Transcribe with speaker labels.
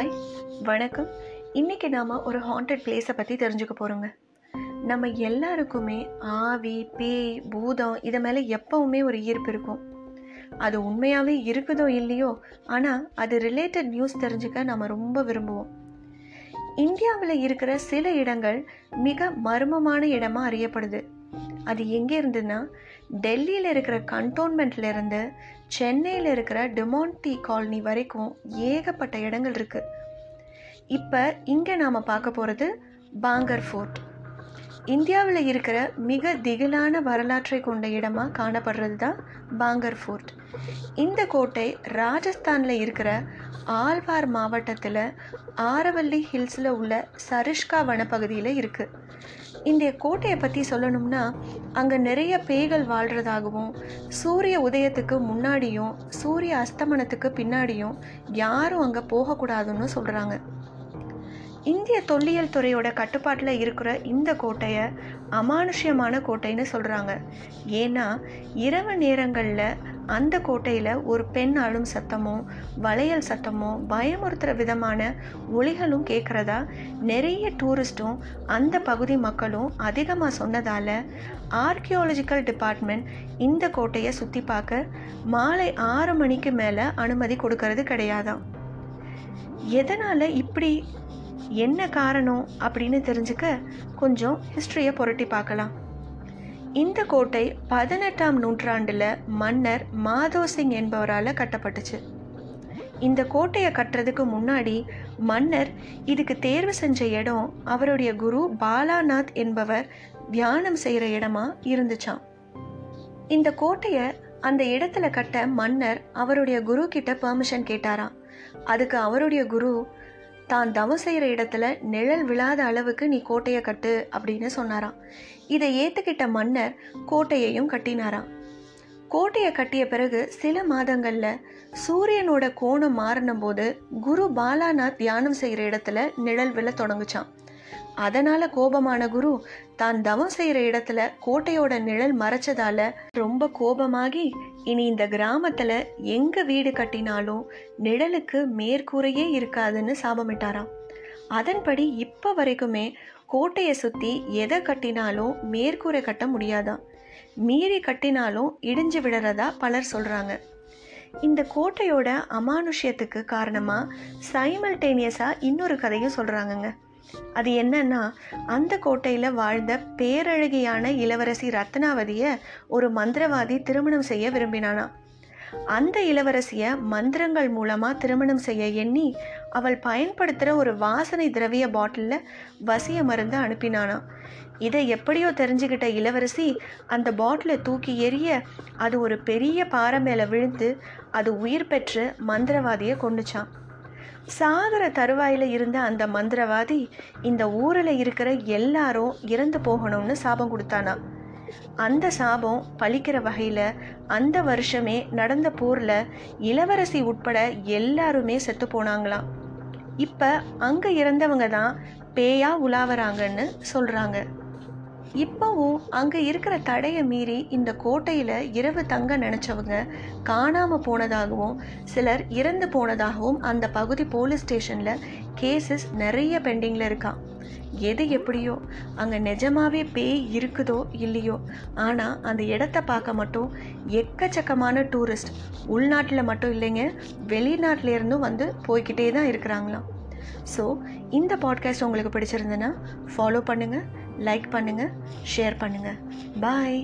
Speaker 1: Hi வணக்கம். இன்றைக்கி நாம் ஒரு ஹாண்டட் பிளேஸை பற்றி தெரிஞ்சுக்க போகிறோங்க நம்ம எல்லாருக்குமே ஆவி பேய் பூதம் இது மேலே எப்பவுமே ஒரு ஈர்ப்பு இருக்கும். அது உண்மையாகவே இருக்குதோ இல்லையோ ஆனால் அது ரிலேட்டட் நியூஸ் தெரிஞ்சுக்க நம்ம ரொம்ப விரும்புவோம். இந்தியாவில் இருக்கிற சில இடங்கள் மிக மர்மமான இடமாக அறியப்படுது. அது எங்கே இருந்ததுன்னா டெல்லியில் இருக்கிற கண்டோன்மெண்ட்லேருந்து சென்னையில் இருக்கிற டிமான்டி காலனி வரைக்கும் ஏகப்பட்ட இடங்கள் இருக்குது இப்போ இங்கே நாம் பார்க்க போகிறது பாங்கர் ஃபோர்ட் இந்தியாவில் இருக்கிற மிக திகிலான வரலாற்றை கொண்ட இடமாக காணப்படுறது தான் பாங்கர் ஃபோர்ட். இந்த கோட்டை ராஜஸ்தானில் இருக்கிற ஆழ்வார் மாவட்டத்தில் ஆரவல்லி ஹில்ஸில் உள்ள சரிஷ்கா வனப்பகுதியில் இருக்குது இந்த கோட்டையை பற்றி சொல்லணும்னா அங்கே நிறைய பேய்கள் வாழ்கிறதாகவும் சூரிய உதயத்துக்கு முன்னாடியும் சூரிய அஸ்தமனத்துக்கு பின்னாடியும் யாரும் அங்கே போகக்கூடாதுன்னு சொல்கிறாங்க இந்திய தொல்லியல் துறையோட கட்டுப்பாட்டில் இருக்கிற இந்த கோட்டையை அமானுஷ்யமான கோட்டைன்னு சொல்கிறாங்க ஏன்னா இரவு நேரங்களில் அந்த கோட்டையில் ஒரு பெண் ஆளும் சத்தமோ வளையல் சத்தமோ பயமுறுத்துகிற விதமான ஒளிகளும் கேட்குறதா நிறைய டூரிஸ்ட்டும் அந்த பகுதி மக்களும் அதிகமாக சொன்னதால் ஆர்கியாலஜிக்கல் டிபார்ட்மெண்ட் இந்த கோட்டையை சுற்றி பார்க்க மாலை ஆறு மணிக்கு மேலே அனுமதி கொடுக்கறது கிடையாதாம். எதனால் இப்படி என்ன காரணம் அப்படின்னு தெரிஞ்சுக்க கொஞ்சம் ஹிஸ்ட்ரியை புரட்டி பார்க்கலாம். இந்த கோட்டை பதினெட்டாம் நூற்றாண்டில் மன்னர் மாதோ சிங் என்பவரால் கட்டப்பட்டுச்சு. இந்த கோட்டையை கட்டுறதுக்கு முன்னாடி மன்னர் இதுக்கு தேர்வு செஞ்ச இடம் அவருடைய குரு பாலாநாத் என்பவர் தியானம் செய்கிற இடமா இருந்துச்சாம். இந்த கோட்டையை அந்த இடத்துல கட்ட மன்னர் அவருடைய குரு கிட்ட பெர்மிஷன் கேட்டாராம். அதுக்கு அவருடைய குரு தான் தவம் செய்கிற இடத்துல நிழல் விழாத அளவுக்கு நீ கோட்டையை கட்டு அப்படின்னு சொன்னாராம். இதை ஏற்றுக்கிட்ட மன்னர் கோட்டையையும் கட்டினாராம். கோட்டையை கட்டிய பிறகு சில மாதங்களில் சூரியனோட கோணம் மாறின போது குரு பாலாநாத் தியானம் செய்கிற இடத்துல நிழல் விழ தொடங்குச்சான் அதனால கோபமான குரு தான் தவம் செய்கிற இடத்துல கோட்டையோட நிழல் மறைச்சதால ரொம்ப கோபமாகி இனி இந்த கிராமத்துல எங்க வீடு கட்டினாலும் நிழலுக்கு மேற்கூரையே இருக்காதுன்னு சாபமிட்டாராம். அதன்படி இப்போ வரைக்குமே கோட்டையை சுற்றி எதை கட்டினாலும் மேற்கூரை கட்ட முடியாதான் மீறி கட்டினாலும் இடிஞ்சு விடுறதா பலர் சொல்கிறாங்க இந்த கோட்டையோட அமானுஷ்யத்துக்கு காரணமாக சைமல்டேனியஸாக இன்னொரு கதையும் சொல்கிறாங்கங்க அது என்னன்னா அந்த கோட்டையில் வாழ்ந்த பேரழகியான இளவரசி ரத்னாவதியை ஒரு மந்திரவாதி திருமணம் செய்ய விரும்பினானா. அந்த இளவரசியை மந்திரங்கள் மூலமாக திருமணம் செய்ய எண்ணி அவள் பயன்படுத்துகிற ஒரு வாசனை திரவிய பாட்டிலில் வசிய மருந்து அனுப்பினானா. இதை எப்படியோ தெரிஞ்சுக்கிட்ட இளவரசி அந்த பாட்டிலை தூக்கி எறிய அது ஒரு பெரிய பாறை மேலே விழுந்து அது உயிர் பெற்று மந்திரவாதியை கொண்டுச்சான் சாகர தருவாயில் இருந்த அந்த மந்திரவாதி இந்த ஊரில் இருக்கிற எல்லாரும் இறந்து போகணும்னு சாபம் கொடுத்தானா? அந்த சாபம் பழிக்கிற வகையில் அந்த வருஷமே நடந்த போரில் இளவரசி உட்பட எல்லாருமே செத்து போனாங்களாம். இப்போ அங்கே இறந்தவங்க தான் பேயா உலாவறாங்கன்னு சொல்கிறாங்க இப்போவும் அங்கே இருக்கிற தடையை மீறி இந்த கோட்டையில் இரவு தங்க நினச்சவங்க காணாமல் போனதாகவும் சிலர் இறந்து போனதாகவும் அந்த பகுதி போலீஸ் ஸ்டேஷனில் கேசஸ் நிறைய பெண்டிங்கில் இருக்கான் எது எப்படியோ அங்கே நிஜமாவே பேய் இருக்குதோ இல்லையோ ஆனால் அந்த இடத்த பார்க்க மட்டும் எக்கச்சக்கமான டூரிஸ்ட். உள்நாட்டில் மட்டும் இல்லைங்க வெளிநாட்டிலேருந்தும் வந்து போய்கிட்டே தான் இருக்கிறாங்களாம். ஸோ இந்த பாட்காஸ்ட் உங்களுக்கு பிடிச்சிருந்ததுன்னா ஃபாலோ பண்ணுங்கள் லைக் பண்ணுங்கள் ஷேர் பண்ணுங்கள் பாய்